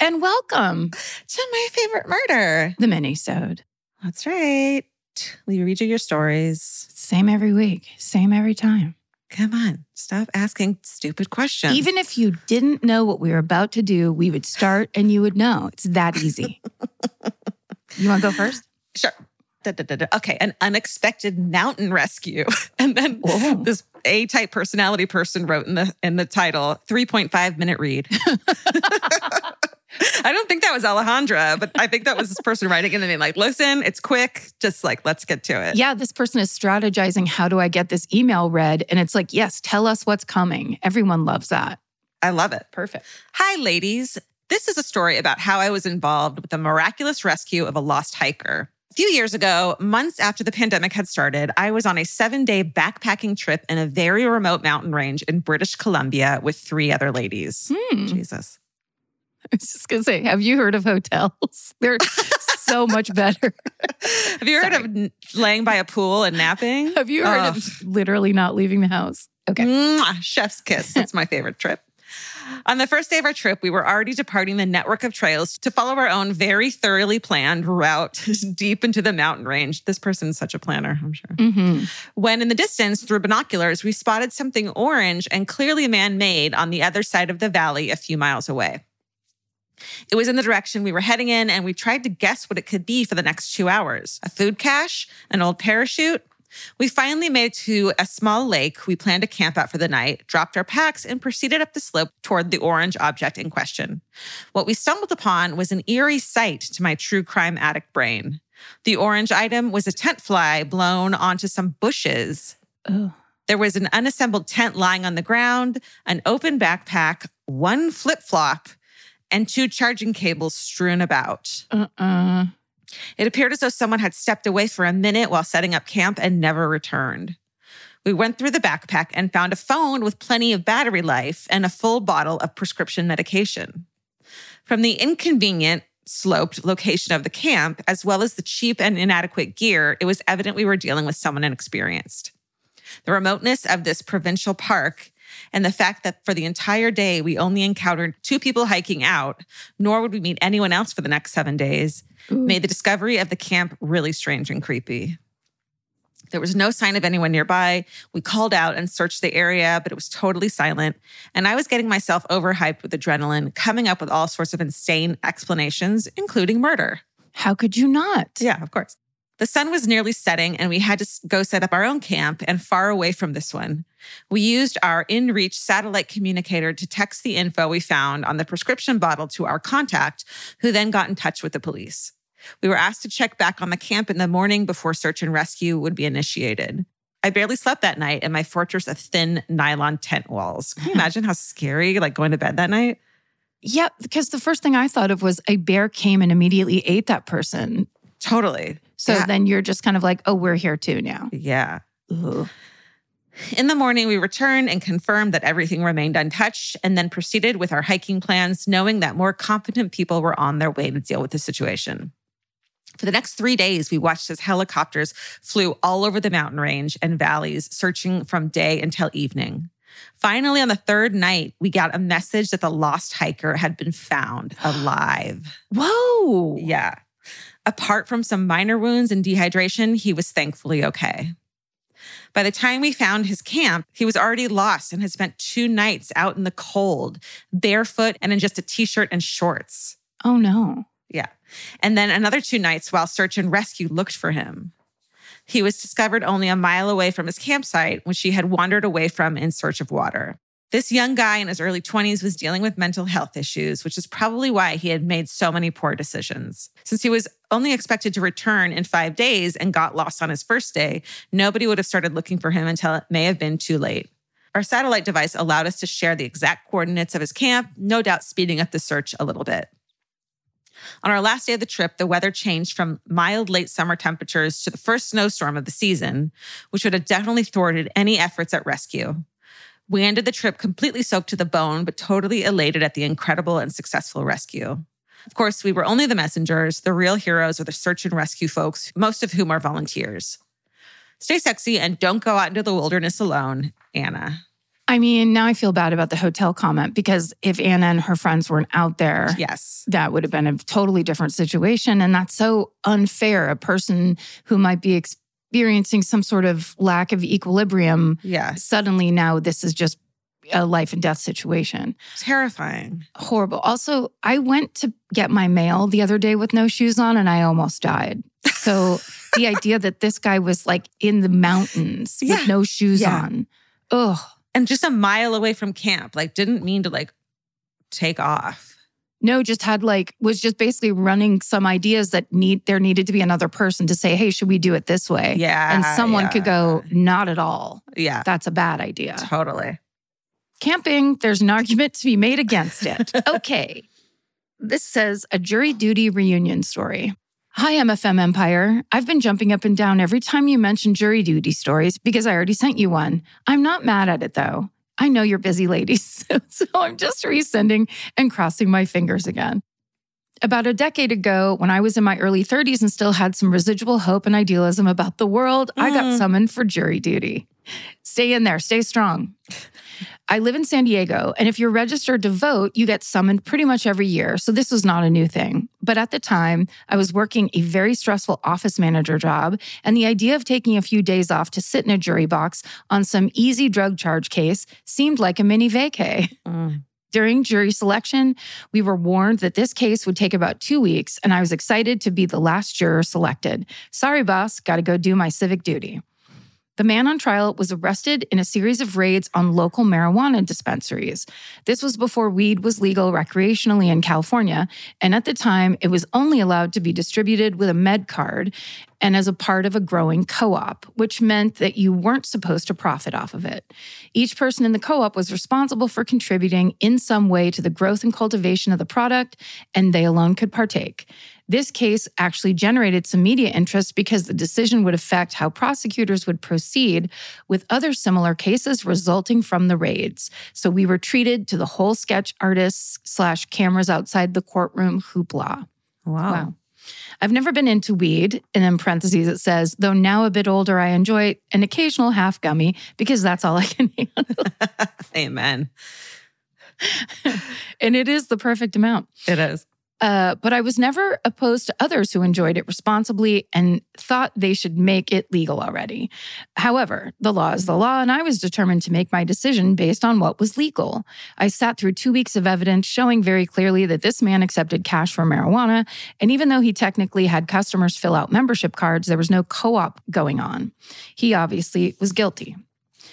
And welcome to my favorite murder. the mini-sode. That's right. We read you your stories. Same every week, same every time. Come on, stop asking stupid questions. Even if you didn't know what we were about to do, we would start and you would know. It's that easy. you want to go first? sure. Da, da, da, da. Okay, an unexpected mountain rescue, and then Whoa. this A-type personality person wrote in the in the title, 3.5 minute read. I don't think that was Alejandra, but I think that was this person writing in and being like, listen, it's quick, just like let's get to it. Yeah, this person is strategizing how do I get this email read? And it's like, yes, tell us what's coming. Everyone loves that. I love it. Perfect. Hi, ladies. This is a story about how I was involved with the miraculous rescue of a lost hiker. A few years ago, months after the pandemic had started, I was on a seven day backpacking trip in a very remote mountain range in British Columbia with three other ladies. Hmm. Jesus. I was just going to say, have you heard of hotels? They're so much better. Have you heard of laying by a pool and napping? Have you heard Ugh. of literally not leaving the house? Okay. Mwah, chef's kiss. That's my favorite trip. On the first day of our trip, we were already departing the network of trails to follow our own very thoroughly planned route deep into the mountain range. This person's such a planner, I'm sure. hmm When in the distance, through binoculars, we spotted something orange and clearly man made on the other side of the valley a few miles away. It was in the direction we were heading in, and we tried to guess what it could be for the next two hours a food cache, an old parachute. We finally made it to a small lake we planned to camp out for the night, dropped our packs, and proceeded up the slope toward the orange object in question. What we stumbled upon was an eerie sight to my true crime addict brain. The orange item was a tent fly blown onto some bushes. Oh. There was an unassembled tent lying on the ground, an open backpack, one flip flop, and two charging cables strewn about. Uh-uh. It appeared as though someone had stepped away for a minute while setting up camp and never returned. We went through the backpack and found a phone with plenty of battery life and a full bottle of prescription medication. From the inconvenient, sloped location of the camp, as well as the cheap and inadequate gear, it was evident we were dealing with someone inexperienced. The remoteness of this provincial park and the fact that for the entire day we only encountered two people hiking out, nor would we meet anyone else for the next seven days, Ooh. made the discovery of the camp really strange and creepy. There was no sign of anyone nearby. We called out and searched the area, but it was totally silent. And I was getting myself overhyped with adrenaline, coming up with all sorts of insane explanations, including murder. How could you not? Yeah, of course. The sun was nearly setting, and we had to go set up our own camp and far away from this one. We used our in reach satellite communicator to text the info we found on the prescription bottle to our contact, who then got in touch with the police. We were asked to check back on the camp in the morning before search and rescue would be initiated. I barely slept that night in my fortress of thin nylon tent walls. Can you imagine how scary, like going to bed that night? Yeah, because the first thing I thought of was a bear came and immediately ate that person. Totally. So Yeah. then you're just kind of like, oh, we're here too now. Yeah. Ooh. In the morning, we returned and confirmed that everything remained untouched, and then proceeded with our hiking plans, knowing that more competent people were on their way to deal with the situation. For the next three days, we watched as helicopters flew all over the mountain range and valleys, searching from day until evening. Finally, on the third night, we got a message that the lost hiker had been found alive. Whoa. Yeah. Apart from some minor wounds and dehydration, he was thankfully okay. By the time we found his camp, he was already lost and had spent two nights out in the cold, barefoot and in just a t shirt and shorts. Oh, no. Yeah. And then another two nights while search and rescue looked for him. He was discovered only a mile away from his campsite, which he had wandered away from in search of water. This young guy in his early 20s was dealing with mental health issues, which is probably why he had made so many poor decisions. Since he was only expected to return in five days and got lost on his first day, nobody would have started looking for him until it may have been too late. Our satellite device allowed us to share the exact coordinates of his camp, no doubt speeding up the search a little bit. On our last day of the trip, the weather changed from mild late summer temperatures to the first snowstorm of the season, which would have definitely thwarted any efforts at rescue. We ended the trip completely soaked to the bone, but totally elated at the incredible and successful rescue. Of course, we were only the messengers. The real heroes are the search and rescue folks, most of whom are volunteers. Stay sexy and don't go out into the wilderness alone, Anna. I mean, now I feel bad about the hotel comment because if Anna and her friends weren't out there, Yes. that would have been a totally different situation. And that's so unfair. A person who might be experiencing some sort of lack of equilibrium, yeah. suddenly now this is just a life and death situation. Terrifying. Horrible. Also, I went to get my mail the other day with no shoes on and I almost died. So the idea that this guy was like in the mountains Yeah. with no shoes Yeah. on. Ugh. And just a mile away from camp, like didn't mean to like take off. No, just had like was just basically running some ideas that need there needed to be another person to say, "Hey, should we do it this way?" Yeah. and someone could go, "Not at all. Yeah. That's a bad idea." Totally. Camping, there's an argument to be made against it. okay. This says a jury duty reunion story. Hi, MFM Empire. I've been jumping up and down every time you mention jury duty stories because I already sent you one. I'm not mad at it though. I know you're busy, ladies. so I'm just resending and crossing my fingers again. About a decade ago, when I was in my early 30s and still had some residual hope and idealism about the world, I got Mm. summoned for jury duty. Stay in there, stay strong. I live in San Diego, and if you're registered to vote, you get summoned pretty much every year. So this was not a new thing. But at the time, I was working a very stressful office manager job, and the idea of taking a few days off to sit in a jury box on some easy drug charge case seemed like a mini vacay. Mm. During jury selection, we were warned that this case would take about two weeks, and I was excited to be the last juror selected. Sorry, boss, gotta go do my civic duty. The man on trial was arrested in a series of raids on local marijuana dispensaries. This was before weed was legal recreationally in California, and at the time, it was only allowed to be distributed with a med card and as a part of a growing co op, which meant that you weren't supposed to profit off of it. Each person in the co op was responsible for contributing in some way to the growth and cultivation of the product, and they alone could partake. This case actually generated some media interest because the decision would affect how prosecutors would proceed with other similar cases resulting from the raids. So we were treated to the whole sketch artists slash cameras outside the courtroom hoopla. Wow. Wow. I've never been into weed. And in parentheses, it says, though now a bit older, I enjoy an occasional half gummy because that's all I can handle. Amen. and it is the perfect amount. It is. Uh, but I was never opposed to others who enjoyed it responsibly and thought they should make it legal already. However, the law is the law, and I was determined to make my decision based on what was legal. I sat through two weeks of evidence showing very clearly that this man accepted cash for marijuana, and even though he technically had customers fill out membership cards, there was no co op going on. He obviously was guilty.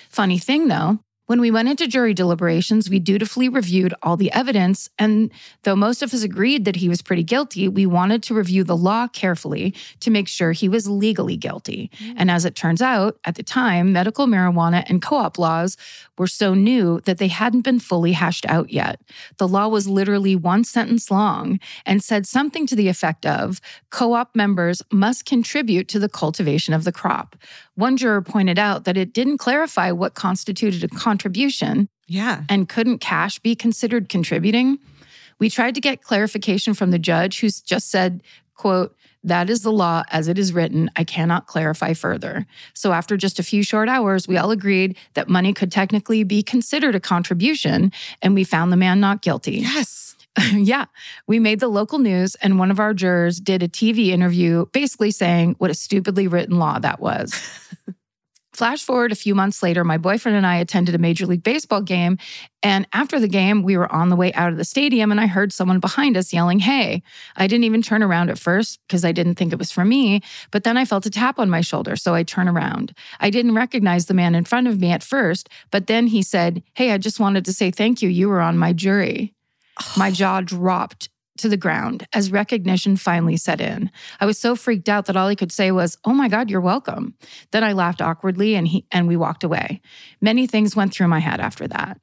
Funny thing though, when we went into jury deliberations, we dutifully reviewed all the evidence. And though most of us agreed that he was pretty guilty, we wanted to review the law carefully to make sure he was legally guilty. Mm. And as it turns out, at the time, medical marijuana and co op laws were so new that they hadn't been fully hashed out yet. The law was literally one sentence long and said something to the effect of co op members must contribute to the cultivation of the crop. One juror pointed out that it didn't clarify what constituted a contribution Yeah. and couldn't cash be considered contributing. We tried to get clarification from the judge who just said, quote, that is the law as it is written. I cannot clarify further. So after just a few short hours, we all agreed that money could technically be considered a contribution and we found the man not guilty. Yes. yeah, we made the local news, and one of our jurors did a TV interview basically saying what a stupidly written law that was. Flash forward a few months later, my boyfriend and I attended a Major League Baseball game. And after the game, we were on the way out of the stadium and I heard someone behind us yelling, Hey. I didn't even turn around at first because I didn't think it was for me. But then I felt a tap on my shoulder. So I turn around. I didn't recognize the man in front of me at first. But then he said, Hey, I just wanted to say thank you. You were on my jury. My jaw dropped to the ground as recognition finally set in. I was so freaked out that all he could say was, "Oh my god, you're welcome." Then I laughed awkwardly and he and we walked away. Many things went through my head after that.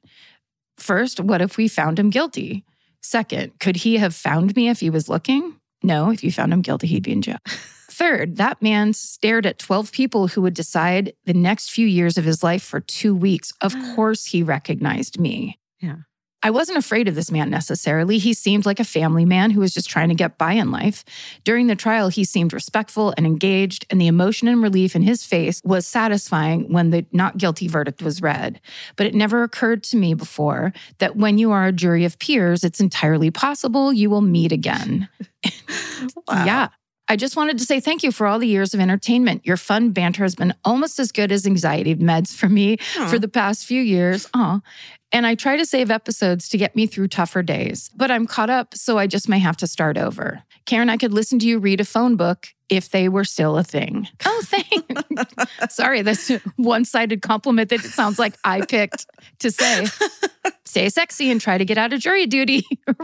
First, what if we found him guilty? Second, could he have found me if he was looking? No, if you found him guilty, he'd be in jail. Third, that man stared at 12 people who would decide the next few years of his life for 2 weeks. Of course he recognized me. Yeah. I wasn't afraid of this man necessarily. He seemed like a family man who was just trying to get by in life. During the trial, he seemed respectful and engaged, and the emotion and relief in his face was satisfying when the not guilty verdict was read. But it never occurred to me before that when you are a jury of peers, it's entirely possible you will meet again. Wow. Yeah. I just wanted to say thank you for all the years of entertainment. Your fun banter has been almost as good as anxiety meds for me Aw. for the past few years. Aw. And I try to save episodes to get me through tougher days, but I'm caught up, so I just may have to start over. Karen, I could listen to you read a phone book if they were still a thing. Oh, thanks. Sorry, that's a one sided compliment that it sounds like I picked to say. Stay sexy and try to get out of jury duty.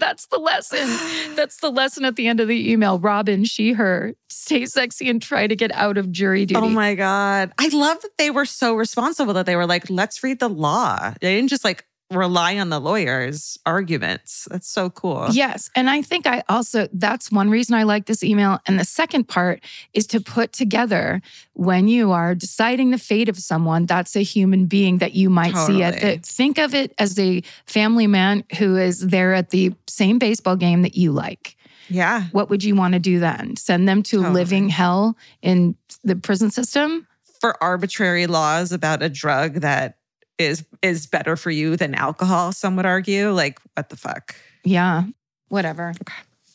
That's the lesson. That's the lesson at the end of the email. Robin, she, her, stay sexy and try to get out of jury oh duty. Oh my God. I love that they were so responsible that they were like, let's read the law. They didn't just like rely on the lawyers' arguments. That's so cool. Yes. And I think I also, that's one reason I like this email. And the second part is to put together when you are deciding the fate of someone, that's a human being that you might see at the, think of it as a family man who is there at the same baseball game that you like. Yeah. What would you want to do then? Send them to Totally. living hell in the prison system? For arbitrary laws about a drug that is is better for you than alcohol, some would argue. Like, what the fuck? Yeah. Whatever.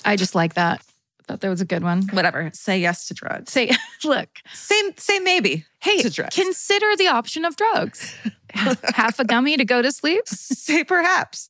I just like that. Thought that was a good one. Whatever. Say yes to drugs. Say, look, Say, say maybe. hey, to drugs. consider the option of drugs. Half a gummy to go to sleep. say perhaps.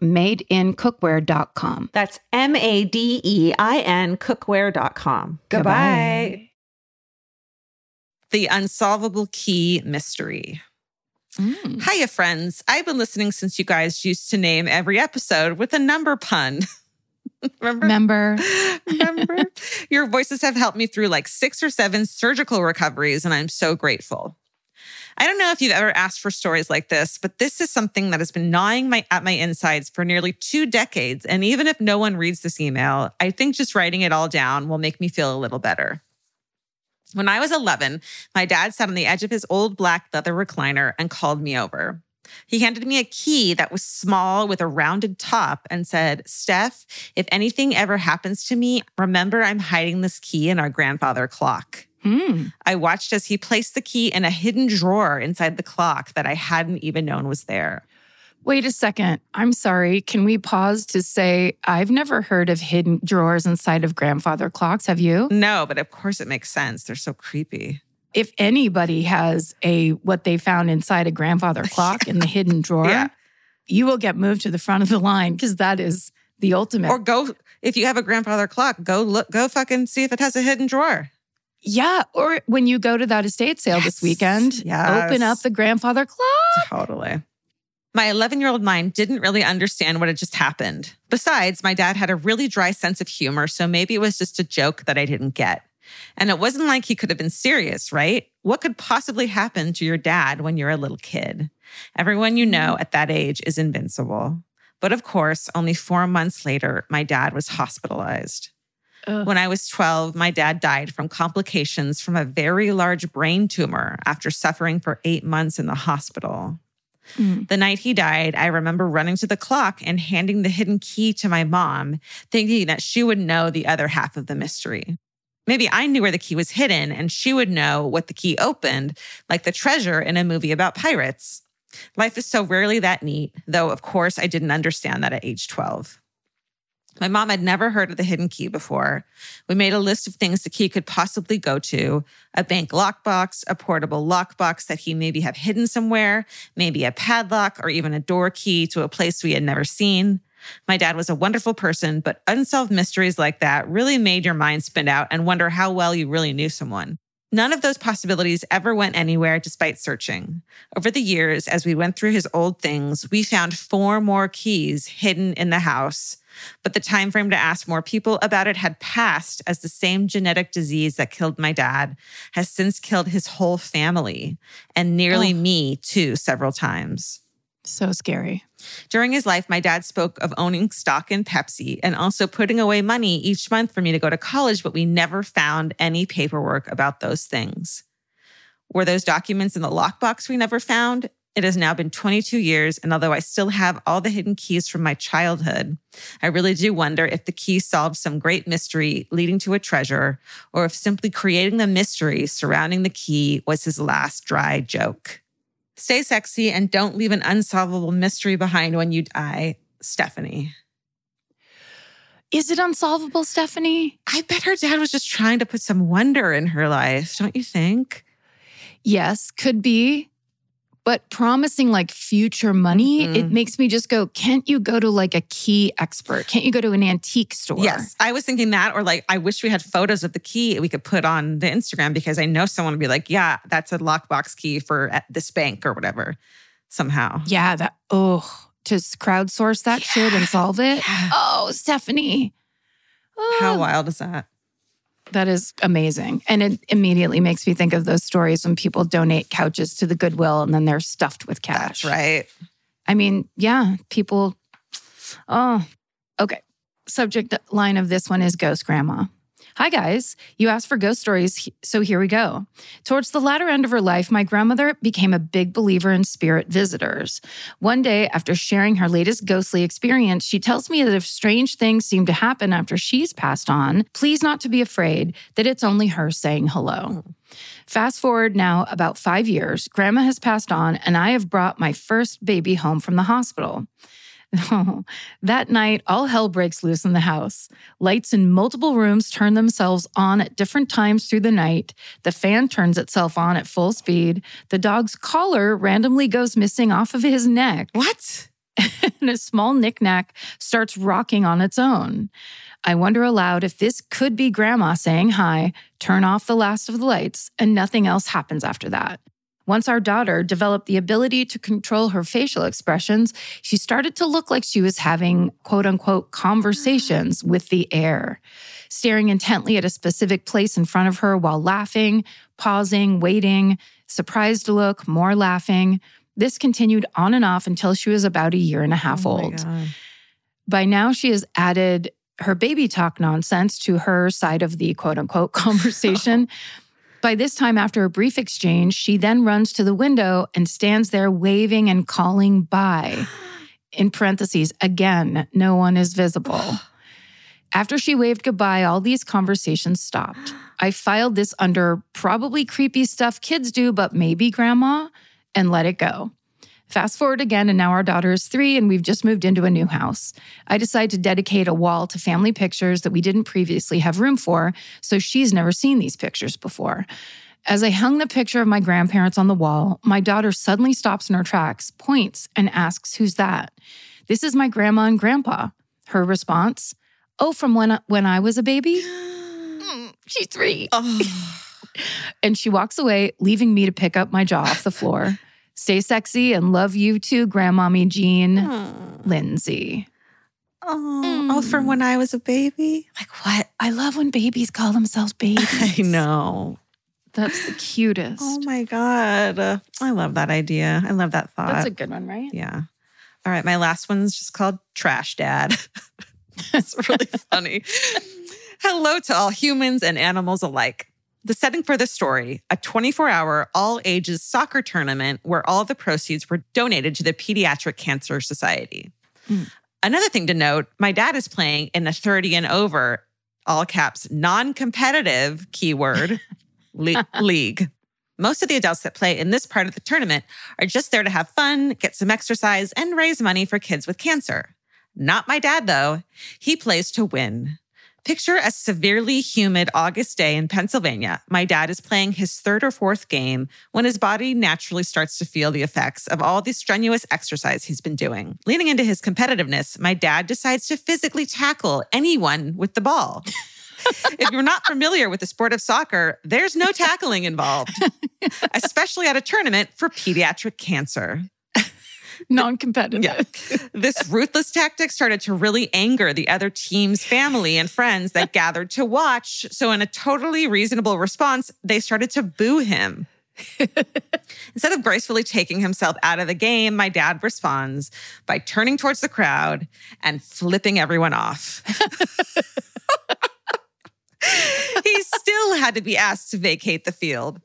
madeincookware.com. That's M A D E I N cookware.com. Goodbye. The Unsolvable Key Mystery. Mm. Hiya, friends. I've been listening since you guys used to name every episode with a number pun. Remember? Remember? Remember? Your voices have helped me through like six or seven surgical recoveries, and I'm so grateful. I don't know if you've ever asked for stories like this, but this is something that has been gnawing my, at my insides for nearly two decades. And even if no one reads this email, I think just writing it all down will make me feel a little better. When I was 11, my dad sat on the edge of his old black leather recliner and called me over. He handed me a key that was small with a rounded top and said, Steph, if anything ever happens to me, remember I'm hiding this key in our grandfather clock. Mm. I watched as he placed the key in a hidden drawer inside the clock that I hadn't even known was there. Wait a second. I'm sorry. Can we pause to say I've never heard of hidden drawers inside of grandfather clocks? Have you? No, but of course it makes sense. They're so creepy. If anybody has a what they found inside a grandfather clock in the hidden drawer, Yeah. you will get moved to the front of the line because that is the ultimate. Or go if you have a grandfather clock, go look, go fucking see if it has a hidden drawer. Yeah. Or when you go to that estate sale this weekend, Yes. open up the grandfather clock. Totally. My 11 year old mind didn't really understand what had just happened. Besides, my dad had a really dry sense of humor, so maybe it was just a joke that I didn't get. And it wasn't like he could have been serious, right? What could possibly happen to your dad when you're a little kid? Everyone you know mm-hmm. at that age is invincible. But of course, only four months later, my dad was hospitalized. Ugh. When I was 12, my dad died from complications from a very large brain tumor after suffering for eight months in the hospital. Mm. The night he died, I remember running to the clock and handing the hidden key to my mom, thinking that she would know the other half of the mystery. Maybe I knew where the key was hidden and she would know what the key opened, like the treasure in a movie about pirates. Life is so rarely that neat, though, of course, I didn't understand that at age 12. My mom had never heard of the hidden key before. We made a list of things the key could possibly go to a bank lockbox, a portable lockbox that he maybe have hidden somewhere, maybe a padlock, or even a door key to a place we had never seen. My dad was a wonderful person, but unsolved mysteries like that really made your mind spin out and wonder how well you really knew someone. None of those possibilities ever went anywhere despite searching. Over the years, as we went through his old things, we found four more keys hidden in the house. But the time frame to ask more people about it had passed as the same genetic disease that killed my dad has since killed his whole family and nearly Oh. me too several times. So scary. During his life, my dad spoke of owning stock in Pepsi and also putting away money each month for me to go to college, but we never found any paperwork about those things. Were those documents in the lockbox we never found? It has now been 22 years, and although I still have all the hidden keys from my childhood, I really do wonder if the key solved some great mystery leading to a treasure, or if simply creating the mystery surrounding the key was his last dry joke. Stay sexy and don't leave an unsolvable mystery behind when you die, Stephanie. Is it unsolvable, Stephanie? I bet her dad was just trying to put some wonder in her life, don't you think? Yes, could be. But promising like future money, Mhm. it makes me just go, can't you go to like a key expert? Can't you go to an antique store? Yes, I was thinking that, or like, I wish we had photos of the key we could put on the Instagram because I know someone would be like, yeah, that's a lockbox key for at this bank or whatever, somehow. Yeah, that, oh, to crowdsource that shit and solve it. Yeah. Oh, Stephanie. How Oh, wild is that? That is amazing. And it immediately makes me think of those stories when people donate couches to the Goodwill and then they're stuffed with cash. That's right. I mean, yeah, people. Oh, okay. Subject line of this one is Ghost Grandma. Hi, guys. You asked for ghost stories, so here we go. Towards the latter end of her life, my grandmother became a big believer in spirit visitors. One day, after sharing her latest ghostly experience, she tells me that if strange things seem to happen after she's passed on, please not to be afraid that it's only her saying hello. Fast forward now about five years, grandma has passed on, and I have brought my first baby home from the hospital. that night, all hell breaks loose in the house. Lights in multiple rooms turn themselves on at different times through the night. The fan turns itself on at full speed. The dog's collar randomly goes missing off of his neck. What? and a small knickknack starts rocking on its own. I wonder aloud if this could be grandma saying hi, turn off the last of the lights, and nothing else happens after that. Once our daughter developed the ability to control her facial expressions, she started to look like she was having quote unquote conversations mm. with the air, staring intently at a specific place in front of her while laughing, pausing, waiting, surprised look, more laughing. This continued on and off until she was about a year and a half Oh old. God. By now, she has added her baby talk nonsense to her side of the quote unquote conversation. By this time, after a brief exchange, she then runs to the window and stands there waving and calling by. In parentheses, again, no one is visible. After she waved goodbye, all these conversations stopped. I filed this under probably creepy stuff kids do, but maybe grandma, and let it go. Fast forward again, and now our daughter is three, and we've just moved into a new house. I decide to dedicate a wall to family pictures that we didn't previously have room for, so she's never seen these pictures before. As I hung the picture of my grandparents on the wall, my daughter suddenly stops in her tracks, points, and asks, Who's that? This is my grandma and grandpa. Her response, Oh, from when, when I was a baby? Mm, she's three. Oh. And she walks away, leaving me to pick up my jaw off the floor. Stay sexy and love you too, Grandmommy Jean. Lindsay. Oh, oh, from when I was a baby? Like what? I love when babies call themselves babies. I know. That's the cutest. Oh my God. Uh, I love that idea. I love that thought. That's a good one, right? yeah. All right. My last one's just called Trash Dad. it's really funny. Hello to all humans and animals alike. The setting for this story a 24 hour, all ages soccer tournament where all the proceeds were donated to the Pediatric Cancer Society. Mm. Another thing to note my dad is playing in a 30 and over, all caps, non competitive keyword le- league. Most of the adults that play in this part of the tournament are just there to have fun, get some exercise, and raise money for kids with cancer. Not my dad, though. He plays to win. Picture a severely humid August day in Pennsylvania. My dad is playing his third or fourth game when his body naturally starts to feel the effects of all the strenuous exercise he's been doing. Leaning into his competitiveness, my dad decides to physically tackle anyone with the ball. if you're not familiar with the sport of soccer, there's no tackling involved, especially at a tournament for pediatric cancer. Non competitive. Yeah. This ruthless tactic started to really anger the other team's family and friends that gathered to watch. So, in a totally reasonable response, they started to boo him. Instead of gracefully taking himself out of the game, my dad responds by turning towards the crowd and flipping everyone off. he still had to be asked to vacate the field.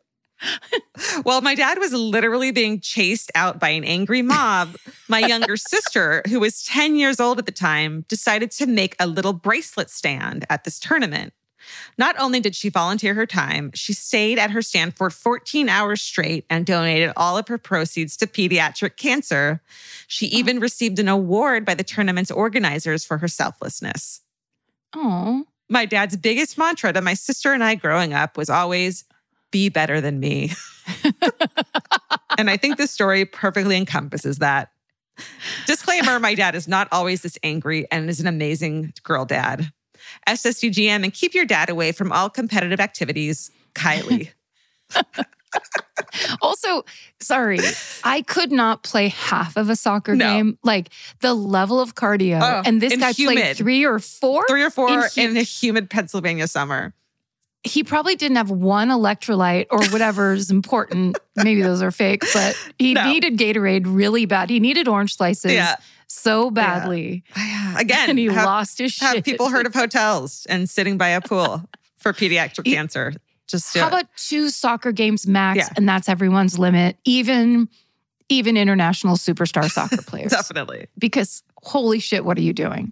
While my dad was literally being chased out by an angry mob, my younger sister, who was 10 years old at the time, decided to make a little bracelet stand at this tournament. Not only did she volunteer her time, she stayed at her stand for 14 hours straight and donated all of her proceeds to pediatric cancer. She even received an award by the tournament's organizers for her selflessness. Oh. My dad's biggest mantra to my sister and I growing up was always be better than me. and I think this story perfectly encompasses that. Disclaimer my dad is not always this angry and is an amazing girl dad. SSUGM and keep your dad away from all competitive activities. Kylie. Also, sorry, I could not play half of a soccer No. game. Like the level of cardio. Oh, and this guy humid. played three or four. Three or four In in, a humid Pennsylvania summer. He probably didn't have one electrolyte or whatever is important. Maybe those are fake, but he No. needed Gatorade really bad. He needed orange slices Yeah. so badly. Again, and he have, lost his shit. have people heard of hotels and sitting by a pool for pediatric cancer. Just do How it. about two soccer games max, Yeah. and that's everyone's limit, even even international superstar soccer players. definitely. Because holy shit, what are you doing?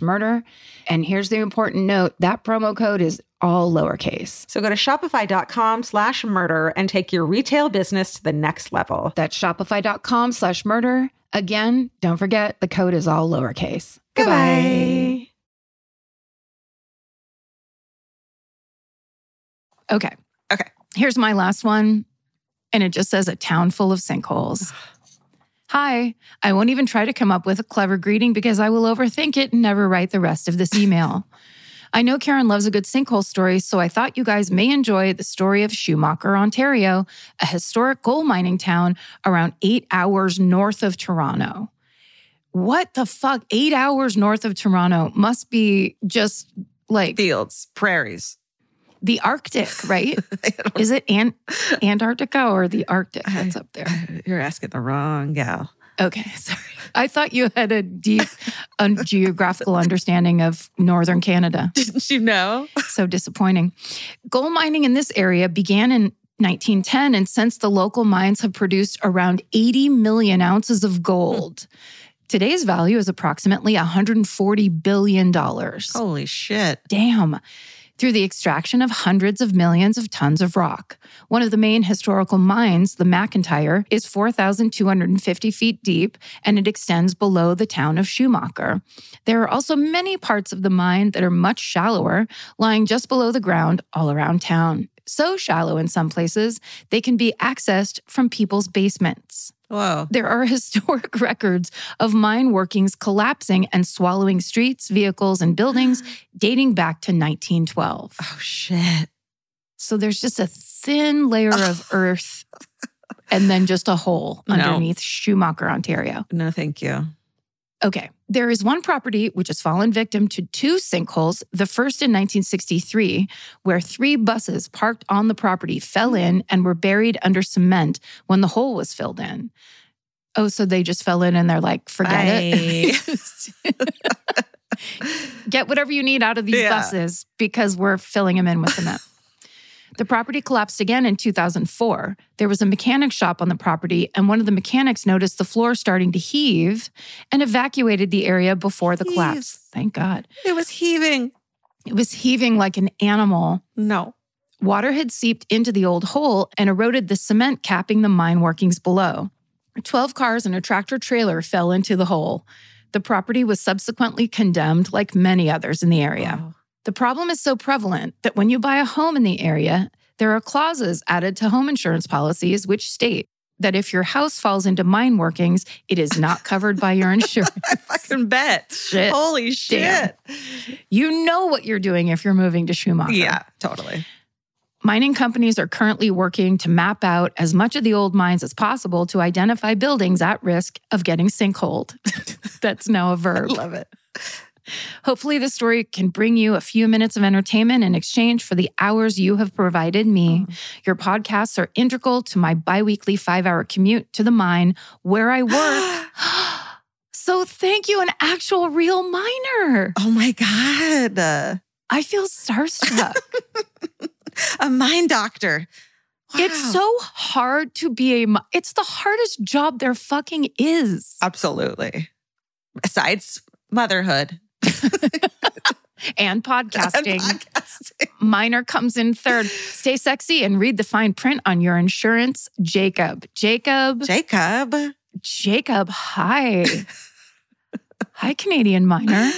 murder. And here's the important note that promo code is all lowercase. So go to shopify.com slash murder and take your retail business to the next level. That's shopify.com slash murder. Again, don't forget the code is all lowercase. Goodbye. Okay. Okay. Here's my last one. And it just says a town full of sinkholes. Hi, I won't even try to come up with a clever greeting because I will overthink it and never write the rest of this email. I know Karen loves a good sinkhole story, so I thought you guys may enjoy the story of Schumacher, Ontario, a historic coal mining town around eight hours north of Toronto. What the fuck? Eight hours north of Toronto must be just like Fields, prairies. The Arctic, right? Is it Ant- Antarctica or the Arctic that's up there? You're asking the wrong gal. Okay, sorry. I thought you had a deep un- geographical understanding of northern Canada. Didn't you know? So disappointing. Gold mining in this area began in 1910, and since the local mines have produced around 80 million ounces of gold. Today's value is approximately $140 billion. Holy shit. Damn. Through the extraction of hundreds of millions of tons of rock. One of the main historical mines, the McIntyre, is 4,250 feet deep and it extends below the town of Schumacher. There are also many parts of the mine that are much shallower, lying just below the ground all around town. So shallow in some places, they can be accessed from people's basements. Whoa. There are historic records of mine workings collapsing and swallowing streets, vehicles, and buildings dating back to 1912. Oh shit. So there's just a thin layer of earth and then just a hole No. underneath Schumacher, Ontario. No, thank you. Okay. There is one property which has fallen victim to two sinkholes. The first in 1963, where three buses parked on the property fell in and were buried under cement when the hole was filled in. Oh, so they just fell in and they're like, forget it. Get whatever you need out of these Yeah. buses because we're filling them in with cement. The property collapsed again in 2004. There was a mechanic shop on the property, and one of the mechanics noticed the floor starting to heave and evacuated the area before the collapse. Thank God. It was heaving. It was heaving like an animal. No. Water had seeped into the old hole and eroded the cement capping the mine workings below. 12 cars and a tractor trailer fell into the hole. The property was subsequently condemned, like many others in the area. Wow. The problem is so prevalent that when you buy a home in the area, there are clauses added to home insurance policies which state that if your house falls into mine workings, it is not covered by your insurance. I fucking bet. Shit. Holy shit. you know what you're doing if you're moving to Schumacher. Yeah, totally. Mining companies are currently working to map out as much of the old mines as possible to identify buildings at risk of getting sinkholed. That's now a verb. love it. Hopefully, this story can bring you a few minutes of entertainment in exchange for the hours you have provided me. Your podcasts are integral to my biweekly five hour commute to the mine where I work. so, thank you, an actual real miner. Oh my God. Uh, I feel starstruck. a mind doctor. It's so hard to be a, it's the hardest job there fucking is. Absolutely. Besides motherhood and podcasting. and podcasting. Miner comes in third. Stay sexy and read the fine print on your insurance. Jacob. Jacob. Jacob. Jacob. Hi. hi, Canadian miner.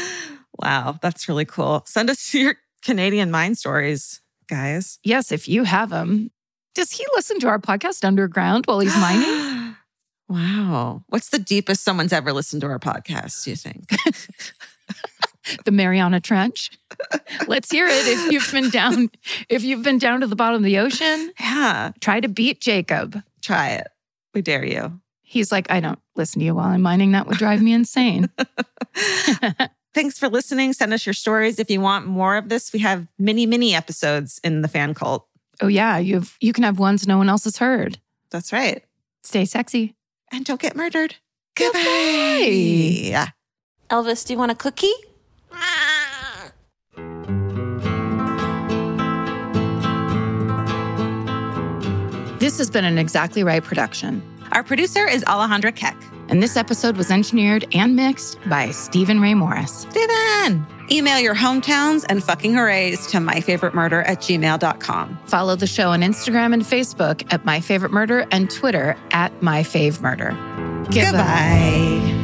Wow, that's really cool. Send us your Canadian mine stories, guys. Yes, if you have them. Does he listen to our podcast underground while he's mining? wow. What's the deepest someone's ever listened to our podcast, do you think? the Mariana Trench. Let's hear it if you've been down if you've been down to the bottom of the ocean. yeah, Try to beat Jacob. try it. We dare you. He's like, I don't listen to you while I'm mining. That would drive me insane. Thanks for listening. Send us your stories if you want more of this. We have many, many episodes in the fan cult. oh yeah, you've you can have ones no one else has heard. That's right. Stay sexy. And don't get murdered. Goodbye. Goodbye. Elvis, do you want a cookie? This has been an Exactly Right production. Our producer is Alejandra Keck. And this episode was engineered and mixed by Steven Ray Morris. Steven! Email your hometowns and fucking hoorays to myfavoritemurder at gmail.com. Follow the show on Instagram and Facebook at My Favorite Murder and Twitter at My Fave Murder. Goodbye.